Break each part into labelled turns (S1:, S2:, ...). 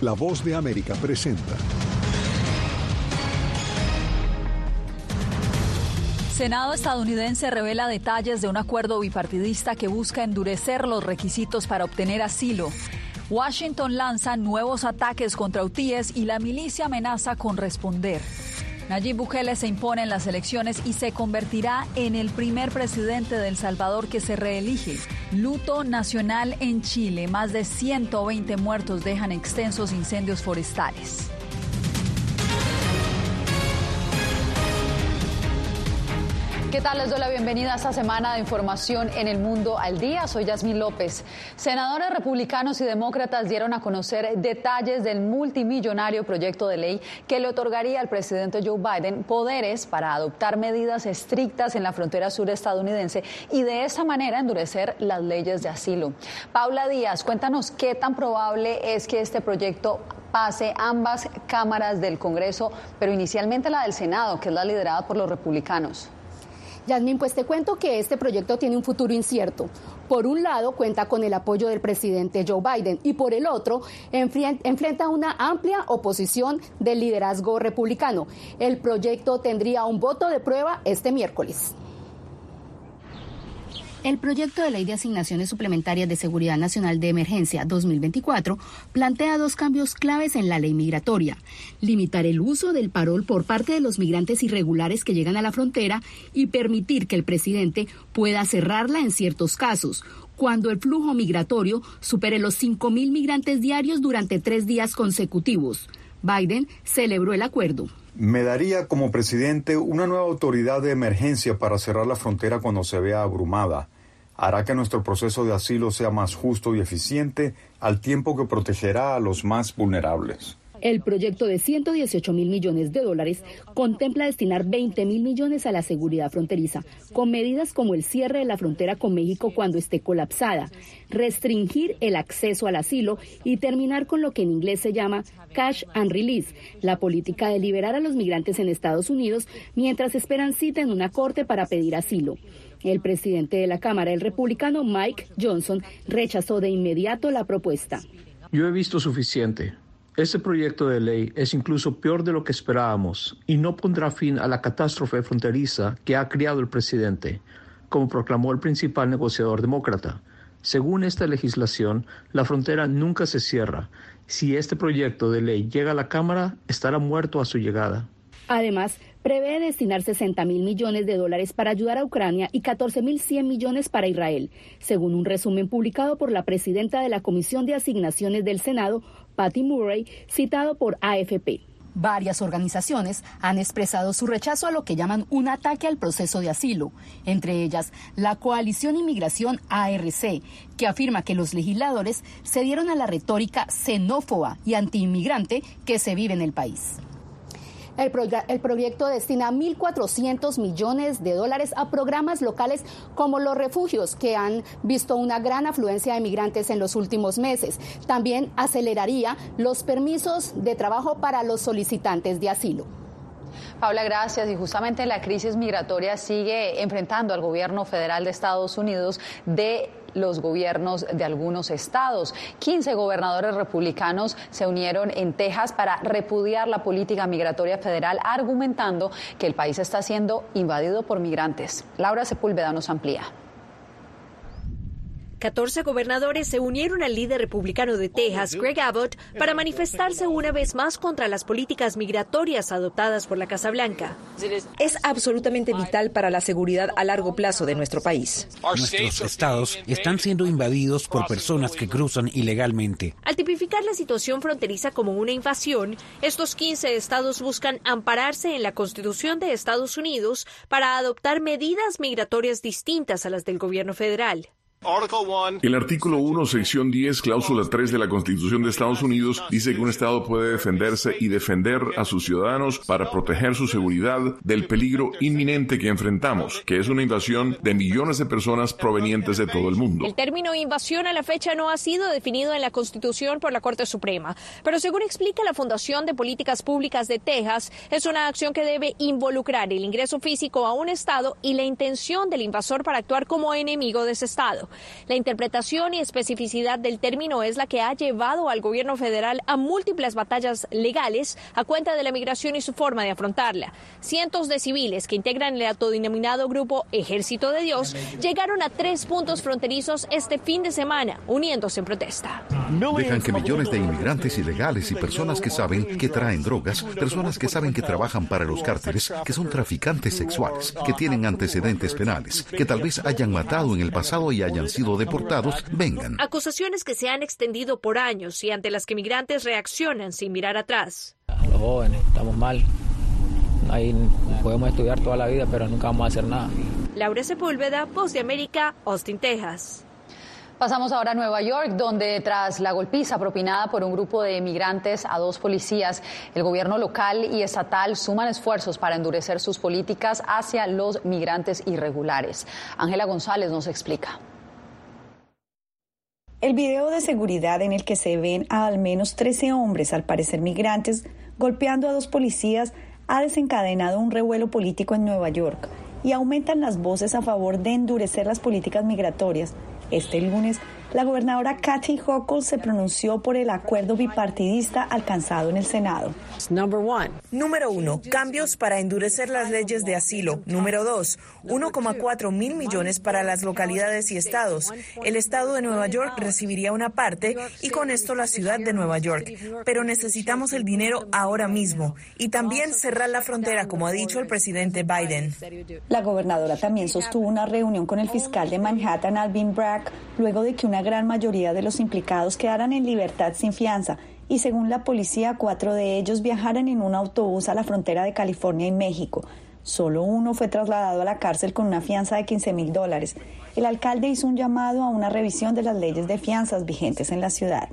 S1: La voz de América presenta.
S2: Senado estadounidense revela detalles de un acuerdo bipartidista que busca endurecer los requisitos para obtener asilo. Washington lanza nuevos ataques contra UTIES y la milicia amenaza con responder. Nayib Bukele se impone en las elecciones y se convertirá en el primer presidente de El Salvador que se reelige. Luto nacional en Chile. Más de 120 muertos dejan extensos incendios forestales. ¿Qué tal? Les doy la bienvenida a esta semana de información en el mundo al día. Soy Yasmín López. Senadores republicanos y demócratas dieron a conocer detalles del multimillonario proyecto de ley que le otorgaría al presidente Joe Biden poderes para adoptar medidas estrictas en la frontera sur estadounidense y de esa manera endurecer las leyes de asilo. Paula Díaz, cuéntanos qué tan probable es que este proyecto pase ambas cámaras del Congreso, pero inicialmente la del Senado, que es la liderada por los republicanos.
S3: Yasmin, pues te cuento que este proyecto tiene un futuro incierto. Por un lado, cuenta con el apoyo del presidente Joe Biden y por el otro, enfrenta una amplia oposición del liderazgo republicano. El proyecto tendría un voto de prueba este miércoles. El proyecto de ley de asignaciones suplementarias de seguridad nacional de emergencia 2024 plantea dos cambios claves en la ley migratoria. Limitar el uso del parol por parte de los migrantes irregulares que llegan a la frontera y permitir que el presidente pueda cerrarla en ciertos casos, cuando el flujo migratorio supere los 5.000 migrantes diarios durante tres días consecutivos. Biden celebró el acuerdo.
S4: Me daría como presidente una nueva autoridad de emergencia para cerrar la frontera cuando se vea abrumada. Hará que nuestro proceso de asilo sea más justo y eficiente al tiempo que protegerá a los más vulnerables.
S3: El proyecto de 118 mil millones de dólares contempla destinar 20 mil millones a la seguridad fronteriza, con medidas como el cierre de la frontera con México cuando esté colapsada, restringir el acceso al asilo y terminar con lo que en inglés se llama cash and release, la política de liberar a los migrantes en Estados Unidos mientras esperan cita en una corte para pedir asilo. El presidente de la Cámara, el republicano Mike Johnson, rechazó de inmediato la propuesta.
S5: Yo he visto suficiente. Este proyecto de ley es incluso peor de lo que esperábamos y no pondrá fin a la catástrofe fronteriza que ha creado el presidente, como proclamó el principal negociador demócrata. Según esta legislación, la frontera nunca se cierra. Si este proyecto de ley llega a la Cámara, estará muerto a su llegada.
S3: Además, prevé destinar 60 mil millones de dólares para ayudar a Ucrania y 14 mil 100 millones para Israel, según un resumen publicado por la presidenta de la Comisión de Asignaciones del Senado, Patty Murray, citado por AFP. Varias organizaciones han expresado su rechazo a lo que llaman un ataque al proceso de asilo, entre ellas la Coalición Inmigración ARC, que afirma que los legisladores se dieron a la retórica xenófoba y antiinmigrante que se vive en el país. El, proyecto destina 1.400 millones de dólares a programas locales como los refugios, que han visto una gran afluencia de migrantes en los últimos meses. También aceleraría los permisos de trabajo para los solicitantes de asilo.
S2: Paula, gracias. Y justamente la crisis migratoria sigue enfrentando al gobierno federal de Estados Unidos de los gobiernos de algunos estados. 15 gobernadores republicanos se unieron en Texas para repudiar la política migratoria federal, argumentando que el país está siendo invadido por migrantes. Laura Sepúlveda nos amplía.
S6: 14 gobernadores se unieron al líder republicano de Texas, Greg Abbott, para manifestarse una vez más contra las políticas migratorias adoptadas por la Casa Blanca.
S7: Es absolutamente vital para la seguridad a largo plazo de nuestro país.
S8: Nuestros estados están siendo invadidos por personas que cruzan ilegalmente.
S6: Al tipificar la situación fronteriza como una invasión, estos 15 estados buscan ampararse en la Constitución de Estados Unidos para adoptar medidas migratorias distintas a las del gobierno federal.
S9: El artículo 1, sección 10, cláusula 3 de la Constitución de Estados Unidos dice que un Estado puede defenderse y defender a sus ciudadanos para proteger su seguridad del peligro inminente que enfrentamos, que es una invasión de millones de personas provenientes de todo el mundo.
S6: El término invasión a la fecha no ha sido definido en la Constitución por la Corte Suprema, pero según explica la Fundación de Políticas Públicas de Texas, es una acción que debe involucrar el ingreso físico a un Estado y la intención del invasor para actuar como enemigo de ese Estado. La interpretación y especificidad del término es la que ha llevado al gobierno federal a múltiples batallas legales a cuenta de la migración y su forma de afrontarla. Cientos de civiles que integran el autodenominado grupo Ejército de Dios llegaron a tres puntos fronterizos este fin de semana, uniéndose en protesta.
S10: Dejan que millones de inmigrantes ilegales y personas que saben que traen drogas, personas que saben que trabajan para los cárteles, que son traficantes sexuales, que tienen antecedentes penales, que tal vez hayan matado en el pasado y hayan sido deportados, vengan.
S6: Acusaciones que se han extendido por años y ante las que migrantes reaccionan sin mirar atrás.
S11: Los jóvenes, estamos mal. Ahí podemos estudiar toda la vida, pero nunca vamos a hacer nada.
S6: Laura Sepúlveda, Voz de América, Austin, Texas.
S2: Pasamos ahora a Nueva York, donde tras la golpiza propinada por un grupo de migrantes a dos policías, el gobierno local y estatal suman esfuerzos para endurecer sus políticas hacia los migrantes irregulares. Ángela González nos explica.
S12: El video de seguridad en el que se ven a al menos 13 hombres, al parecer migrantes, golpeando a dos policías, ha desencadenado un revuelo político en Nueva York y aumentan las voces a favor de endurecer las políticas migratorias. Este lunes, la gobernadora Kathy Hochul se pronunció por el acuerdo bipartidista alcanzado en el Senado.
S13: Número uno, cambios para endurecer las leyes de asilo. Número dos, 1,4 mil millones para las localidades y estados. El estado de Nueva York recibiría una parte y con esto la ciudad de Nueva York. Pero necesitamos el dinero ahora mismo y también cerrar la frontera, como ha dicho el presidente Biden.
S12: La gobernadora también sostuvo una reunión con el fiscal de Manhattan, Alvin Bragg, luego de que una gran mayoría de los implicados quedaran en libertad sin fianza y según la policía, cuatro de ellos viajaran en un autobús a la frontera de California y México. Solo uno fue trasladado a la cárcel con una fianza de 15 mil dólares. El alcalde hizo un llamado a una revisión de las leyes de fianzas vigentes en la ciudad.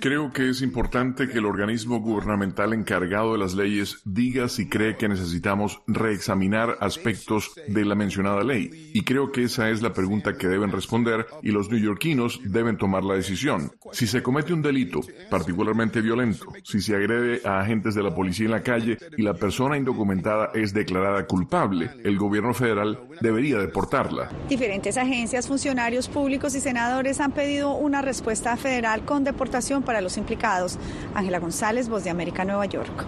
S9: Creo que es importante que el organismo gubernamental encargado de las leyes diga si cree que necesitamos reexaminar aspectos de la mencionada ley. Y creo que esa es la pregunta que deben responder y los neoyorquinos deben tomar la decisión. Si se comete un delito, particularmente violento, si se agrede a agentes de la policía en la calle y la persona indocumentada es declarada culpable, el gobierno federal debería deportarla.
S12: Diferentes agencias, funcionarios públicos y senadores han pedido una respuesta federal con deportación para los implicados. Ángela González, Voz de América, Nueva York.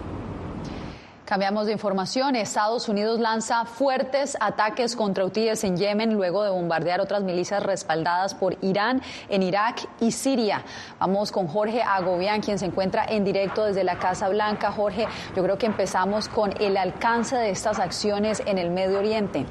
S2: Cambiamos de información. Estados Unidos lanza fuertes ataques contra UTIs en Yemen luego de bombardear otras milicias respaldadas por Irán en Irak y Siria. Vamos con Jorge Agobián, quien se encuentra en directo desde la Casa Blanca. Jorge, yo creo que empezamos con el alcance de estas acciones en el Medio Oriente.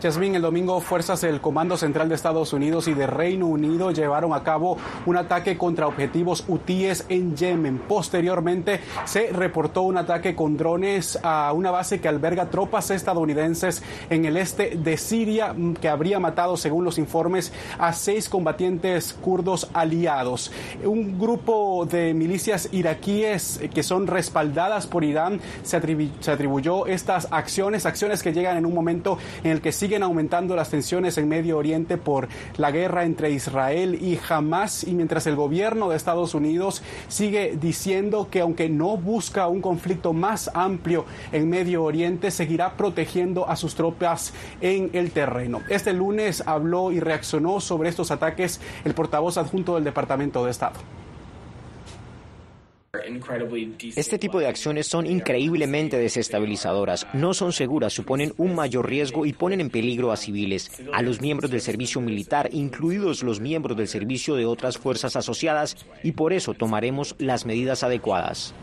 S14: Yasmín, el domingo fuerzas del Comando Central de Estados Unidos y de Reino Unido llevaron a cabo un ataque contra objetivos hutíes en Yemen. Posteriormente se reportó un ataque con drones a una base que alberga tropas estadounidenses en el este de Siria que habría matado, según los informes, a seis combatientes kurdos aliados. Un grupo de milicias iraquíes que son respaldadas por Irán se, se atribuyó estas acciones, acciones que llegan en un momento en el que siguen aumentando las tensiones en Medio Oriente por la guerra entre Israel y Hamas y mientras el gobierno de Estados Unidos sigue diciendo que aunque no busca un conflicto más amplio en Medio Oriente, seguirá protegiendo a sus tropas en el terreno. Este lunes habló y reaccionó sobre estos ataques el portavoz adjunto del Departamento de Estado.
S15: Este tipo de acciones son increíblemente desestabilizadoras, no son seguras, suponen un mayor riesgo y ponen en peligro a civiles, a los miembros del servicio militar, incluidos los miembros del servicio de otras fuerzas asociadas, y por eso tomaremos las medidas adecuadas.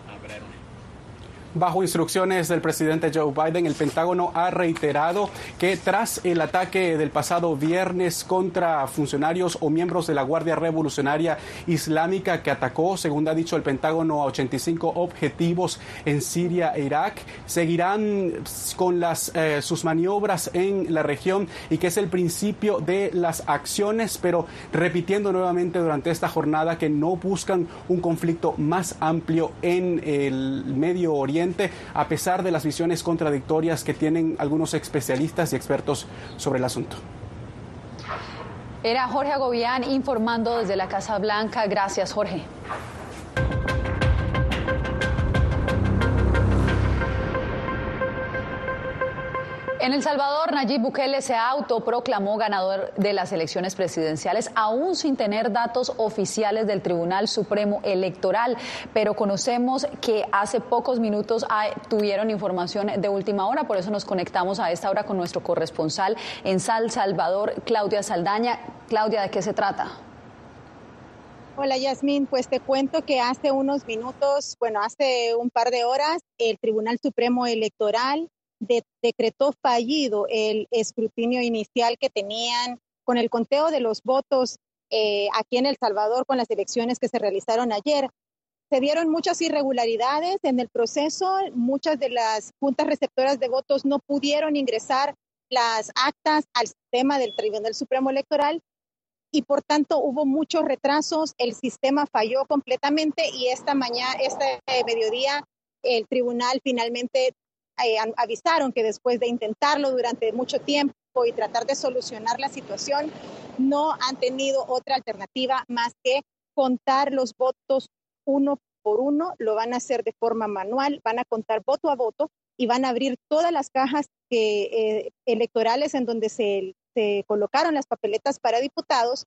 S14: Bajo instrucciones del presidente Joe Biden, el Pentágono ha reiterado que tras el ataque del pasado viernes contra funcionarios o miembros de la Guardia Revolucionaria Islámica que atacó, según ha dicho el Pentágono, a 85 objetivos en Siria e Irak, seguirán con las, eh, sus maniobras en la región y que es el principio de las acciones, pero repitiendo nuevamente durante esta jornada que no buscan un conflicto más amplio en el Medio Oriente a pesar de las visiones contradictorias que tienen algunos especialistas y expertos sobre el asunto.
S2: Era Jorge Agobián informando desde la Casa Blanca. Gracias, Jorge. En El Salvador, Nayib Bukele se autoproclamó ganador de las elecciones presidenciales, aún sin tener datos oficiales del Tribunal Supremo Electoral. Pero conocemos que hace pocos minutos tuvieron información de última hora, por eso nos conectamos a esta hora con nuestro corresponsal en San Salvador, Claudia Saldaña. Claudia, ¿de qué se trata?
S16: Hola Yasmín, pues te cuento que hace unos minutos, bueno, hace un par de horas, el Tribunal Supremo Electoral decretó fallido el escrutinio inicial que tenían con el conteo de los votos eh, aquí en El Salvador con las elecciones que se realizaron ayer. Se dieron muchas irregularidades en el proceso, muchas de las juntas receptoras de votos no pudieron ingresar las actas al sistema del Tribunal Supremo Electoral y por tanto hubo muchos retrasos, el sistema falló completamente y esta mañana, este mediodía, el tribunal finalmente eh, avisaron que después de intentarlo durante mucho tiempo y tratar de solucionar la situación, no han tenido otra alternativa más que contar los votos uno por uno, lo van a hacer de forma manual, van a contar voto a voto y van a abrir todas las cajas eh, electorales en donde se colocaron las papeletas para diputados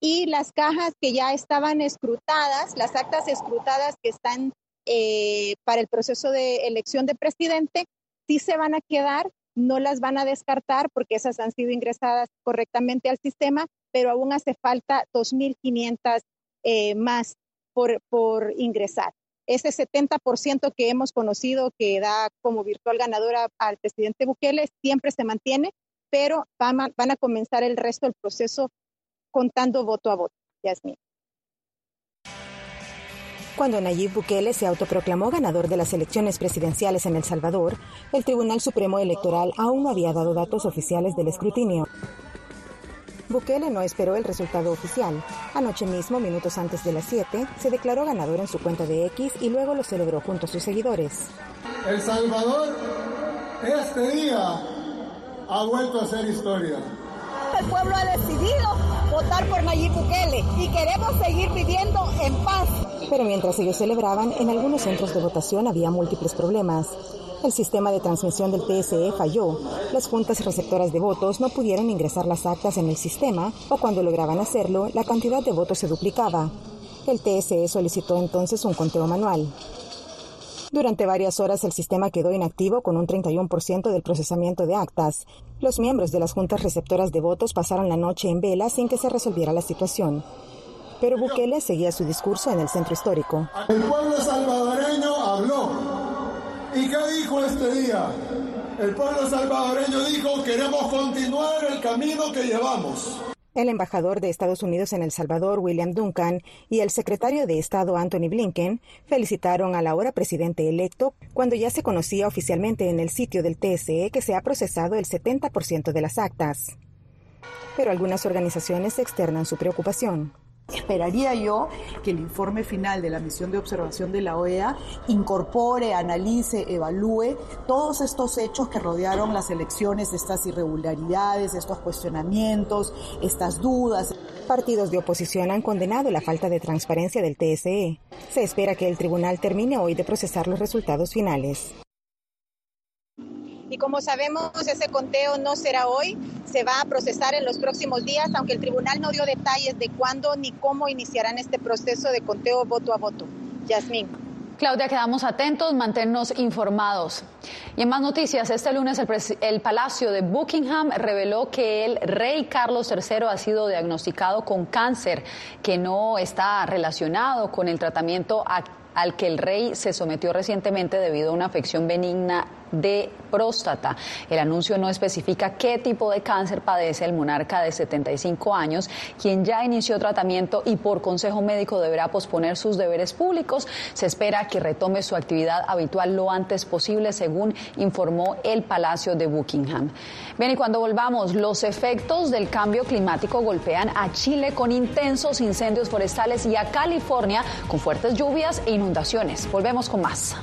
S16: y las cajas que ya estaban escrutadas, las actas escrutadas que están eh, para el proceso de elección de presidente, sí se van a quedar, no las van a descartar porque esas han sido ingresadas correctamente al sistema, pero aún hace falta 2.500 eh, más por, por ingresar. Ese 70% que hemos conocido que da como virtual ganadora al presidente Bukele siempre se mantiene, pero van a, van a comenzar el resto del proceso contando voto a voto. Yasmin.
S7: Cuando Nayib Bukele se autoproclamó ganador de las elecciones presidenciales en El Salvador, el Tribunal Supremo Electoral aún no había dado datos oficiales del escrutinio. Bukele no esperó el resultado oficial. Anoche mismo, minutos antes de las 7, se declaró ganador en su cuenta de X y luego lo celebró junto a sus seguidores.
S17: El Salvador, este día, ha vuelto a ser historia.
S18: El pueblo ha decidido votar por Nayib Bukele y queremos seguir viviendo en paz.
S7: Pero mientras ellos celebraban, en algunos centros de votación había múltiples problemas. El sistema de transmisión del TSE falló. Las juntas receptoras de votos no pudieron ingresar las actas en el sistema o cuando lograban hacerlo, la cantidad de votos se duplicaba. El TSE solicitó entonces un conteo manual. Durante varias horas el sistema quedó inactivo con un 31% del procesamiento de actas. Los miembros de las juntas receptoras de votos pasaron la noche en vela sin que se resolviera la situación. Pero Bukele seguía su discurso en el centro histórico.
S17: El pueblo salvadoreño habló. ¿Y qué dijo este día? El pueblo salvadoreño dijo, queremos continuar el camino que llevamos.
S7: El embajador de Estados Unidos en El Salvador, William Duncan, y el secretario de Estado, Anthony Blinken, felicitaron al ahora presidente electo cuando ya se conocía oficialmente en el sitio del TSE que se ha procesado el 70% de las actas. Pero algunas organizaciones externan su preocupación.
S19: Esperaría yo que el informe final de la misión de observación de la OEA incorpore, analice, evalúe todos estos hechos que rodearon las elecciones, estas irregularidades, estos cuestionamientos, estas dudas.
S7: Partidos de oposición han condenado la falta de transparencia del TSE. Se espera que el tribunal termine hoy de procesar los resultados finales.
S16: Y como sabemos, ese conteo no será hoy, se va a procesar en los próximos días, aunque el tribunal no dio detalles de cuándo ni cómo iniciarán este proceso de conteo voto a voto. Yasmín.
S2: Claudia, quedamos atentos, manténnos informados. Y en más noticias, este lunes el, el, Palacio de Buckingham reveló que el rey Carlos III ha sido diagnosticado con cáncer que no está relacionado con el tratamiento al que el rey se sometió recientemente debido a una afección benigna de próstata. El anuncio no especifica qué tipo de cáncer padece el monarca de 75 años, quien ya inició tratamiento y por consejo médico deberá posponer sus deberes públicos. Se espera que retome su actividad habitual lo antes posible, según informó el Palacio de Buckingham. Bien, y cuando volvamos, los efectos del cambio climático golpean a Chile con intensos incendios forestales y a California con fuertes lluvias e inundaciones. Volvemos con más.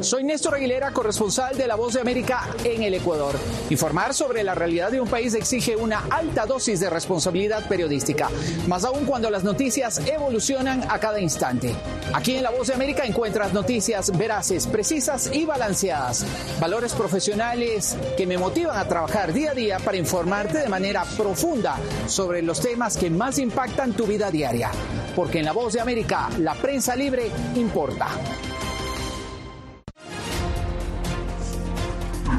S20: Soy Néstor Aguilera, corresponsal de La Voz de América en el Ecuador. Informar sobre la realidad de un país exige una alta dosis de responsabilidad periodística, más aún cuando las noticias evolucionan a cada instante. Aquí en La Voz de América encuentras noticias veraces, precisas y balanceadas, valores profesionales que me motivan a trabajar día a día para informarte de manera profunda sobre los temas que más impactan tu vida diaria. Porque en La Voz de América, la prensa libre importa.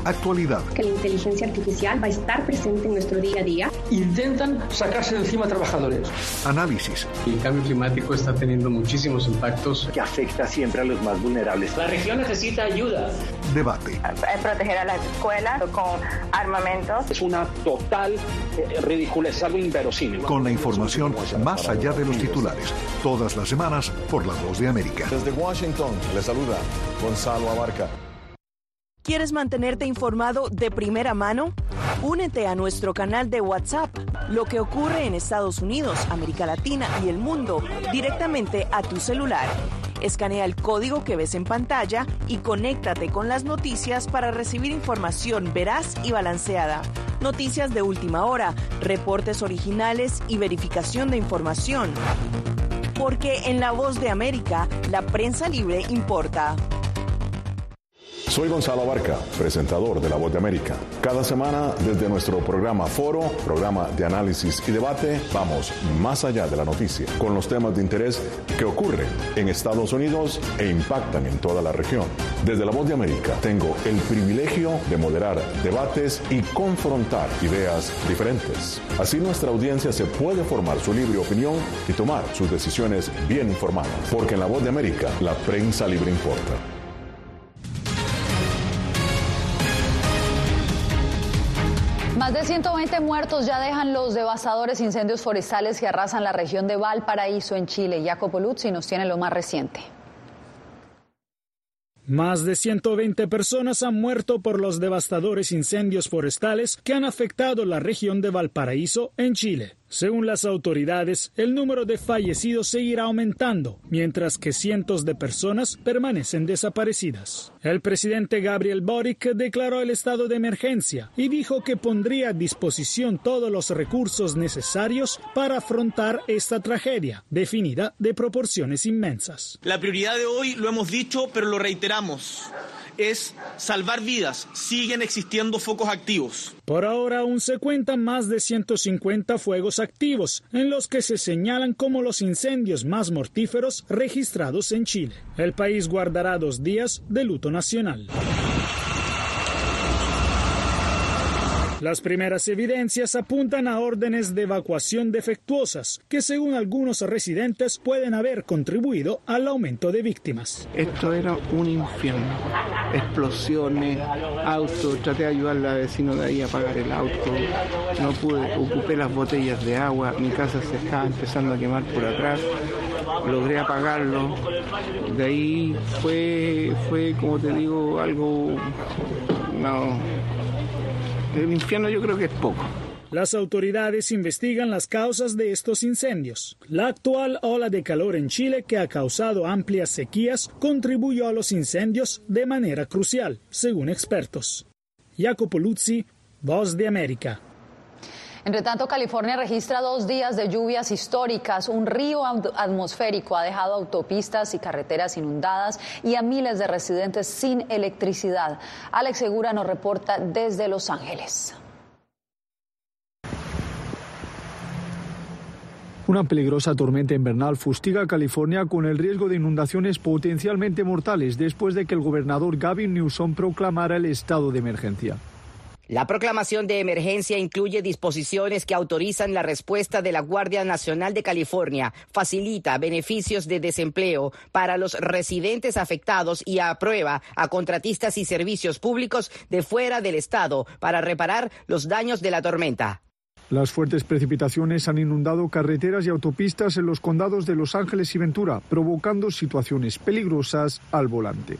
S1: Actualidad.
S21: Que la inteligencia artificial va a estar presente en nuestro día a día.
S22: Intentan sacarse de encima a trabajadores.
S1: Análisis.
S23: El cambio climático está teniendo muchísimos impactos.
S24: Que afecta siempre a los más vulnerables.
S25: La región necesita ayuda.
S1: Debate.
S26: Proteger a las escuelas con armamentos.
S27: Es una total eh, ridícula, es algo inverosímil.
S1: Con la información más allá de los titulares. Todas las semanas por La Voz de América.
S28: Desde Washington, le saluda Gonzalo Abarca.
S13: ¿Quieres mantenerte informado de primera mano? Únete a nuestro canal de WhatsApp. Lo que ocurre en Estados Unidos, América Latina y el mundo directamente a tu celular. Escanea el código que ves en pantalla y conéctate con las noticias para recibir información veraz y balanceada. Noticias de última hora, reportes originales y verificación de información. Porque en La Voz de América, la prensa libre importa.
S28: Soy Gonzalo Abarca, presentador de La Voz de América. Cada semana, desde nuestro programa Foro, programa de análisis y debate, vamos más allá de la noticia, con los temas de interés que ocurren en Estados Unidos e impactan en toda la región. Desde La Voz de América tengo el privilegio de moderar debates y confrontar ideas diferentes. Así nuestra audiencia se puede formar su libre opinión y tomar sus decisiones bien informadas, porque en La Voz de América la prensa libre importa.
S2: Más de 120 muertos ya dejan los devastadores incendios forestales que arrasan la región de Valparaíso en Chile. Jacopo Luzzi nos tiene lo más reciente.
S29: Más de 120 personas han muerto por los devastadores incendios forestales que han afectado la región de Valparaíso en Chile. Según las autoridades, el número de fallecidos seguirá aumentando, mientras que cientos de personas permanecen desaparecidas. El presidente Gabriel Boric declaró el estado de emergencia y dijo que pondría a disposición todos los recursos necesarios para afrontar esta tragedia, definida de proporciones inmensas.
S30: La prioridad de hoy, lo hemos dicho, pero lo reiteramos es salvar vidas. Siguen existiendo focos activos.
S29: Por ahora aún se cuentan más de 150 fuegos activos, en los que se señalan como los incendios más mortíferos registrados en Chile. El país guardará dos días de luto nacional. Las primeras evidencias apuntan a órdenes de evacuación defectuosas que según algunos residentes pueden haber contribuido al aumento de víctimas.
S31: Esto era un infierno. Explosiones, autos, traté de ayudar a la vecino de ahí a apagar el auto. No pude, ocupé las botellas de agua, mi casa se estaba empezando a quemar por atrás. Logré apagarlo. De ahí fue, fue como te digo, algo... No, el infierno yo creo que es poco.
S29: Las autoridades investigan las causas de estos incendios. La actual ola de calor en Chile, que ha causado amplias sequías, contribuyó a los incendios de manera crucial, según expertos. Jacopo Luzzi, Voz de América.
S2: Entre tanto, California registra dos días de lluvias históricas. Un río atmosférico ha dejado autopistas y carreteras inundadas y a miles de residentes sin electricidad. Alex Segura nos reporta desde Los Ángeles.
S32: Una peligrosa tormenta invernal fustiga a California con el riesgo de inundaciones potencialmente mortales después de que el gobernador Gavin Newsom proclamara el estado de emergencia.
S33: La proclamación de emergencia incluye disposiciones que autorizan la respuesta de la Guardia Nacional de California, facilita beneficios de desempleo para los residentes afectados y aprueba a contratistas y servicios públicos de fuera del estado para reparar los daños de la tormenta.
S32: Las fuertes precipitaciones han inundado carreteras y autopistas en los condados de Los Ángeles y Ventura, provocando situaciones peligrosas al volante.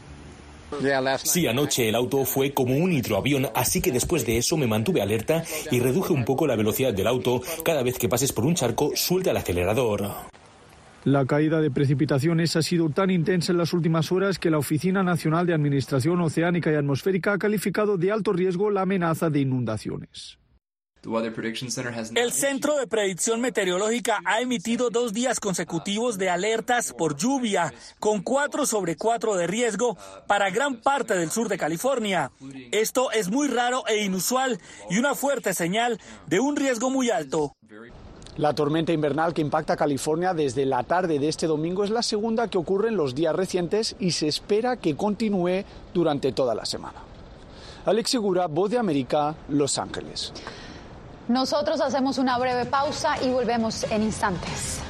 S34: Sí, anoche el auto fue como un hidroavión, así que después de eso me mantuve alerta y reduje un poco la velocidad del auto. Cada vez que pases por un charco, suelta el acelerador.
S32: La caída de precipitaciones ha sido tan intensa en las últimas horas que la Oficina Nacional de Administración Oceánica y Atmosférica ha calificado de alto riesgo la amenaza de inundaciones.
S35: El Centro de Predicción Meteorológica ha emitido dos días consecutivos de alertas por lluvia, con cuatro sobre cuatro de riesgo para gran parte del sur de California. Esto es muy raro e inusual y una fuerte señal de un riesgo muy alto.
S36: La tormenta invernal que impacta California desde la tarde de este domingo es la segunda que ocurre en los días recientes y se espera que continúe durante toda la semana. Alex Segura, Voz de América, Los Ángeles.
S2: Nosotros hacemos una breve pausa y volvemos en instantes.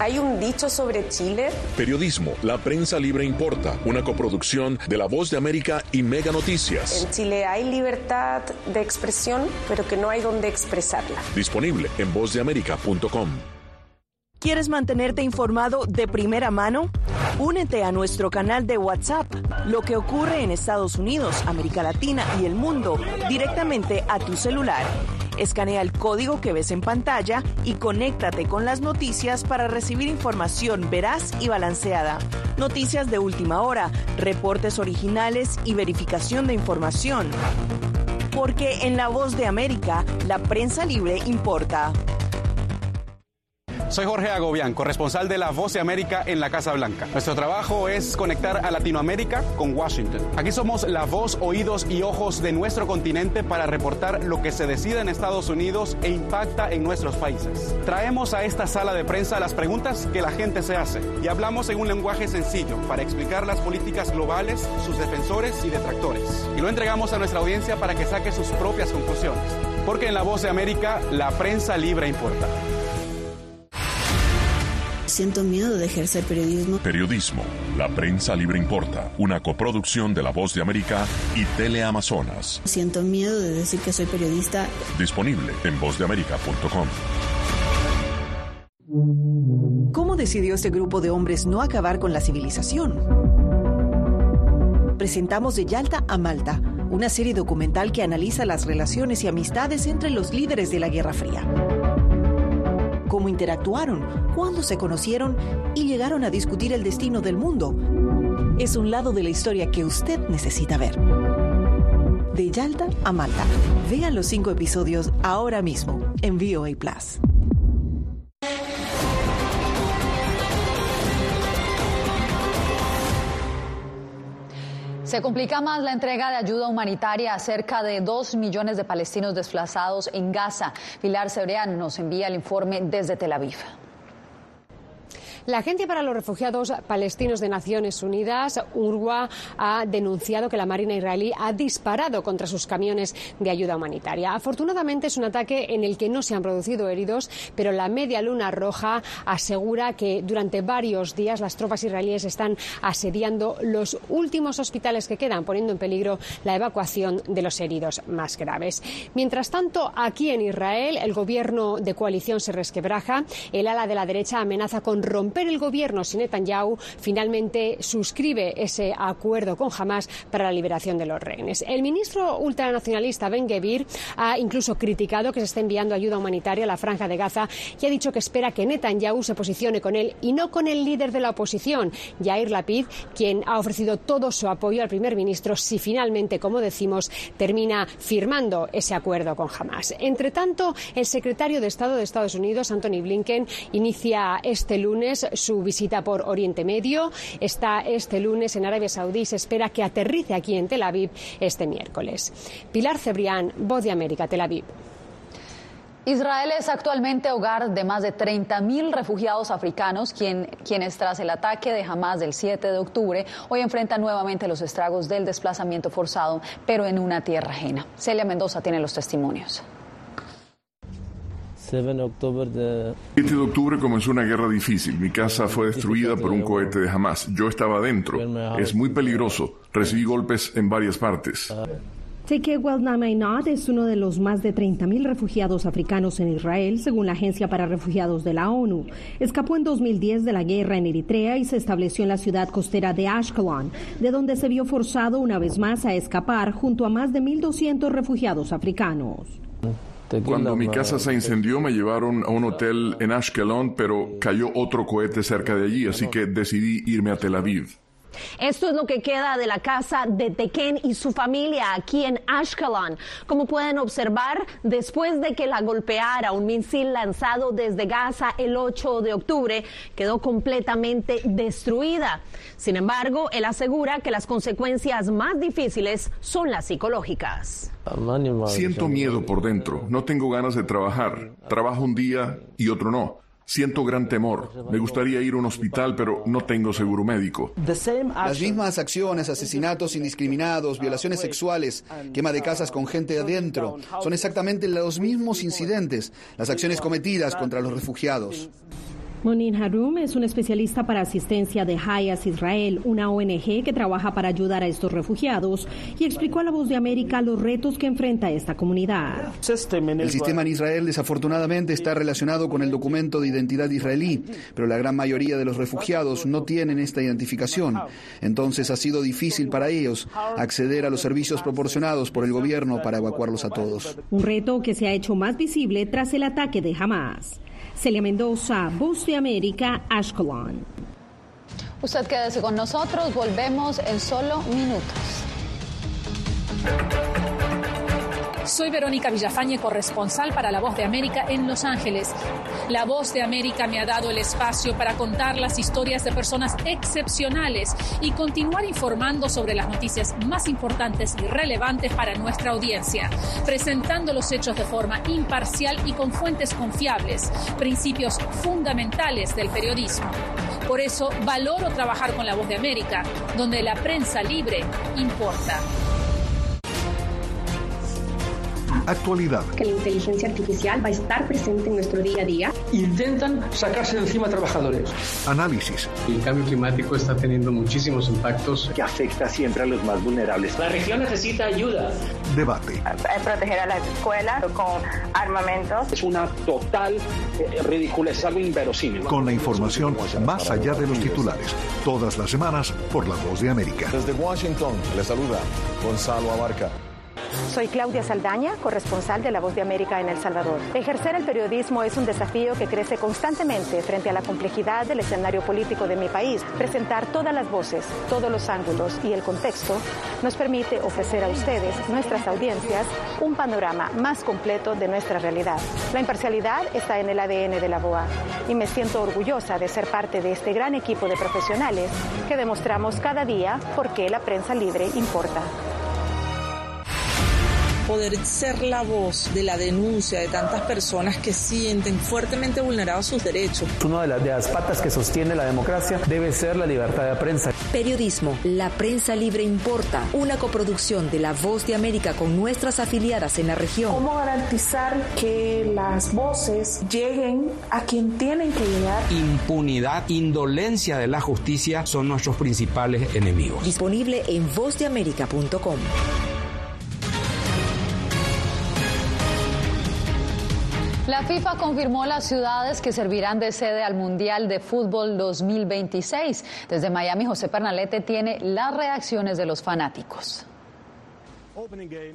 S37: ¿Hay un dicho sobre Chile?
S28: Periodismo, la prensa libre importa, una coproducción de La Voz de América y Mega Noticias.
S37: En Chile hay libertad de expresión, pero que no hay donde expresarla.
S28: Disponible en vozdeamerica.com.
S13: ¿Quieres mantenerte informado de primera mano? Únete a nuestro canal de WhatsApp. Lo que ocurre en Estados Unidos, América Latina y el mundo directamente a tu celular. Escanea el código que ves en pantalla y conéctate con las noticias para recibir información veraz y balanceada. Noticias de última hora, reportes originales y verificación de información. Porque en La Voz de América, la prensa libre importa.
S14: Soy Jorge Agobián, corresponsal de La Voz de América en la Casa Blanca. Nuestro trabajo es conectar a Latinoamérica con Washington. Aquí somos la voz, oídos y ojos de nuestro continente para reportar lo que se decide en Estados Unidos e impacta en nuestros países. Traemos a esta sala de prensa las preguntas que la gente se hace y hablamos en un lenguaje sencillo para explicar las políticas globales, sus defensores y detractores. Y lo entregamos a nuestra audiencia para que saque sus propias conclusiones. Porque en La Voz de América, la prensa libre importa.
S38: Siento miedo de ejercer periodismo.
S28: Periodismo. La prensa libre importa. Una coproducción de La Voz de América y Teleamazonas.
S38: Siento miedo de decir que soy periodista.
S28: Disponible en vozdeamerica.com.
S13: ¿Cómo decidió este grupo de hombres no acabar con la civilización? Presentamos de Yalta a Malta, una serie documental que analiza las relaciones y amistades entre los líderes de la Guerra Fría cómo interactuaron, cuándo se conocieron y llegaron a discutir el destino del mundo. Es un lado de la historia que usted necesita ver. De Yalta a Malta. Vean los cinco episodios ahora mismo en VOA Plus.
S2: Se complica más la entrega de ayuda humanitaria a cerca de dos millones de palestinos desplazados en Gaza. Pilar Cebrián nos envía el informe desde Tel Aviv.
S39: La Agencia para los Refugiados Palestinos de Naciones Unidas, URWA, ha denunciado que la Marina israelí ha disparado contra sus camiones de ayuda humanitaria. Afortunadamente es un ataque en el que no se han producido heridos, pero la Media Luna Roja asegura que durante varios días las tropas israelíes están asediando los últimos hospitales que quedan, poniendo en peligro la evacuación de los heridos más graves. Mientras tanto, aquí en Israel, el gobierno de coalición se resquebraja. El ala de la derecha amenaza con romper el gobierno si Netanyahu finalmente suscribe ese acuerdo con Hamas para la liberación de los rehenes. El ministro ultranacionalista Ben Gevir ha incluso criticado que se esté enviando ayuda humanitaria a la franja de Gaza y ha dicho que espera que Netanyahu se posicione con él y no con el líder de la oposición, Yair Lapid, quien ha ofrecido todo su apoyo al primer ministro si finalmente, como decimos, termina firmando ese acuerdo con Hamas. Entre tanto, el secretario de Estado de Estados Unidos, Anthony Blinken, inicia este lunes su visita por Oriente Medio. Está este lunes en Arabia Saudí y se espera que aterrice aquí en Tel Aviv este miércoles. Pilar Cebrián, Voz de América, Tel Aviv.
S2: Israel es actualmente hogar de más de 30.000 refugiados africanos, quienes tras el ataque de Hamas del 7 de octubre hoy enfrentan nuevamente los estragos del desplazamiento forzado, pero en una tierra ajena. Celia Mendoza tiene los testimonios.
S9: 7 de octubre comenzó una guerra difícil. Mi casa fue destruida por un cohete de Hamas. Yo estaba adentro. Es muy peligroso. Recibí golpes en varias partes.
S40: Tekewel Namainat es uno de los más de 30.000 refugiados africanos en Israel, según la Agencia para Refugiados de la ONU. Escapó en 2010 de la guerra en Eritrea y se estableció en la ciudad costera de Ashkelon, de donde se vio forzado una vez más a escapar junto a más de 1.200 refugiados africanos.
S9: Cuando mi casa se incendió me llevaron a un hotel en Ashkelon, pero cayó otro cohete cerca de allí, así que decidí irme a Tel Aviv.
S41: Esto es lo que queda de la casa de Tequén y su familia aquí en Ashkelon. Como pueden observar, después de que la golpeara un misil lanzado desde Gaza el 8 de octubre, quedó completamente destruida. Sin embargo, él asegura que las consecuencias más difíciles son las psicológicas.
S9: Siento miedo por dentro, no tengo ganas de trabajar. Trabajo un día y otro no. Siento gran temor. Me gustaría ir a un hospital, pero no tengo seguro médico.
S42: Las mismas acciones, asesinatos indiscriminados, violaciones sexuales, quema de casas con gente adentro, son exactamente los mismos incidentes, las acciones cometidas contra los refugiados.
S40: Monin Harum es un especialista para asistencia de Hayas Israel, una ONG que trabaja para ayudar a estos refugiados, y explicó a La Voz de América los retos que enfrenta esta comunidad.
S42: El sistema en Israel desafortunadamente está relacionado con el documento de identidad israelí, pero la gran mayoría de los refugiados no tienen esta identificación. Entonces ha sido difícil para ellos acceder a los servicios proporcionados por el gobierno para evacuarlos a todos.
S40: Un reto que se ha hecho más visible tras el ataque de Hamas. Celia Mendoza, Voz de América, Ashkelon.
S2: Usted quédese con nosotros, volvemos en solo minutos.
S14: Soy Verónica Villafañe, corresponsal para La Voz de América en Los Ángeles. La Voz de América me ha dado el espacio para contar las historias de personas excepcionales y continuar informando sobre las noticias más importantes y relevantes para nuestra audiencia, presentando los hechos de forma imparcial y con fuentes confiables, principios fundamentales del periodismo. Por eso valoro trabajar con La Voz de América, donde la prensa libre importa.
S43: Actualidad.
S44: Que la inteligencia artificial va a estar presente en nuestro día a día.
S45: Intentan sacarse de encima a trabajadores.
S43: Análisis.
S46: El cambio climático está teniendo muchísimos impactos.
S47: Que afecta siempre a los más vulnerables.
S48: La región necesita ayuda.
S43: Debate.
S26: Proteger a las escuelas con armamentos.
S27: Es una total eh, ridiculez, algo inverosímil.
S43: Con la información más allá de los titulares. Todas las semanas por La Voz de América.
S28: Desde Washington, le saluda Gonzalo Abarca.
S49: Soy Claudia Saldaña, corresponsal de La Voz de América en El Salvador. Ejercer el periodismo es un desafío que crece constantemente frente a la complejidad del escenario político de mi país. Presentar todas las voces, todos los ángulos y el contexto nos permite ofrecer a ustedes, nuestras audiencias, un panorama más completo de nuestra realidad. La imparcialidad está en el ADN de la BOA y me siento orgullosa de ser parte de este gran equipo de profesionales que demostramos cada día por qué la prensa libre importa
S50: poder ser la voz de la denuncia de tantas personas que sienten fuertemente vulnerados sus derechos.
S51: Una de las, de las patas que sostiene la democracia debe ser la libertad de prensa.
S15: Periodismo, la prensa libre importa, una coproducción de La Voz de América con nuestras afiliadas en la región.
S37: ¿Cómo garantizar que las voces lleguen a quien tienen que llegar?
S52: Impunidad, indolencia de la justicia son nuestros principales enemigos.
S15: Disponible en vozdeamerica.com.
S2: La FIFA confirmó las ciudades que servirán de sede al Mundial de Fútbol 2026. Desde Miami, José Pernalete tiene las reacciones de los fanáticos.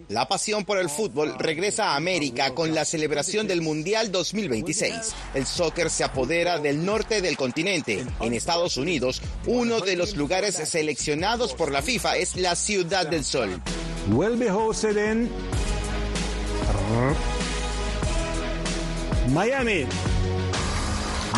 S53: La pasión por el fútbol regresa a América con la celebración del Mundial 2026. El soccer se apodera del norte del continente. En Estados Unidos, uno de los lugares seleccionados por la FIFA es la Ciudad del Sol.
S54: Vuelve José Miami.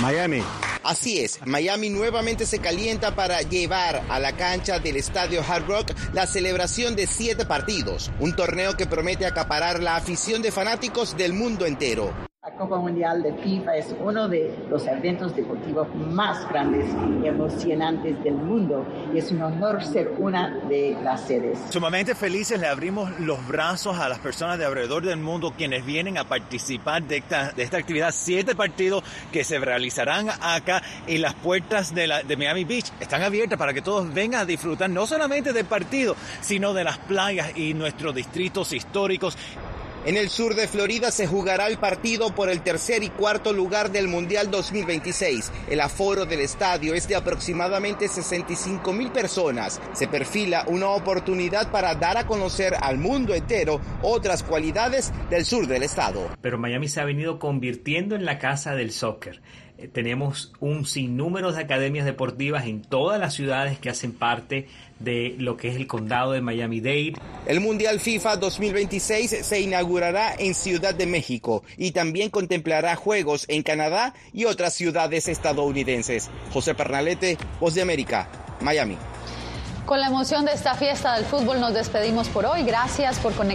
S54: Miami.
S53: Así es, Miami nuevamente se calienta para llevar a la cancha del estadio Hard Rock la celebración de siete partidos, un torneo que promete acaparar la afición de fanáticos del mundo entero.
S55: La Copa Mundial de FIFA es uno de los eventos deportivos más grandes y emocionantes del mundo y es un honor ser una de las sedes.
S56: Sumamente felices, le abrimos los brazos a las personas de alrededor del mundo quienes vienen a participar de esta, de esta actividad. Siete partidos que se realizarán acá y las puertas de, la, de Miami Beach están abiertas para que todos vengan a disfrutar no solamente del partido, sino de las playas y nuestros distritos históricos
S53: En el sur de Florida se jugará el partido por el tercer y cuarto lugar del Mundial 2026. El aforo del estadio es de aproximadamente 65 mil personas. Se perfila una oportunidad para dar a conocer al mundo entero otras cualidades del sur del estado.
S14: Pero Miami se ha venido convirtiendo en la casa del soccer. Eh, tenemos un sinnúmero de academias deportivas en todas las ciudades que hacen parte de lo que es el condado de Miami-Dade.
S53: El Mundial FIFA 2026 se inaugurará en Ciudad de México y también contemplará juegos en Canadá y otras ciudades estadounidenses. José Pernalete, Voz de América, Miami.
S2: Con la emoción de esta fiesta del fútbol nos despedimos por hoy. Gracias por conectar.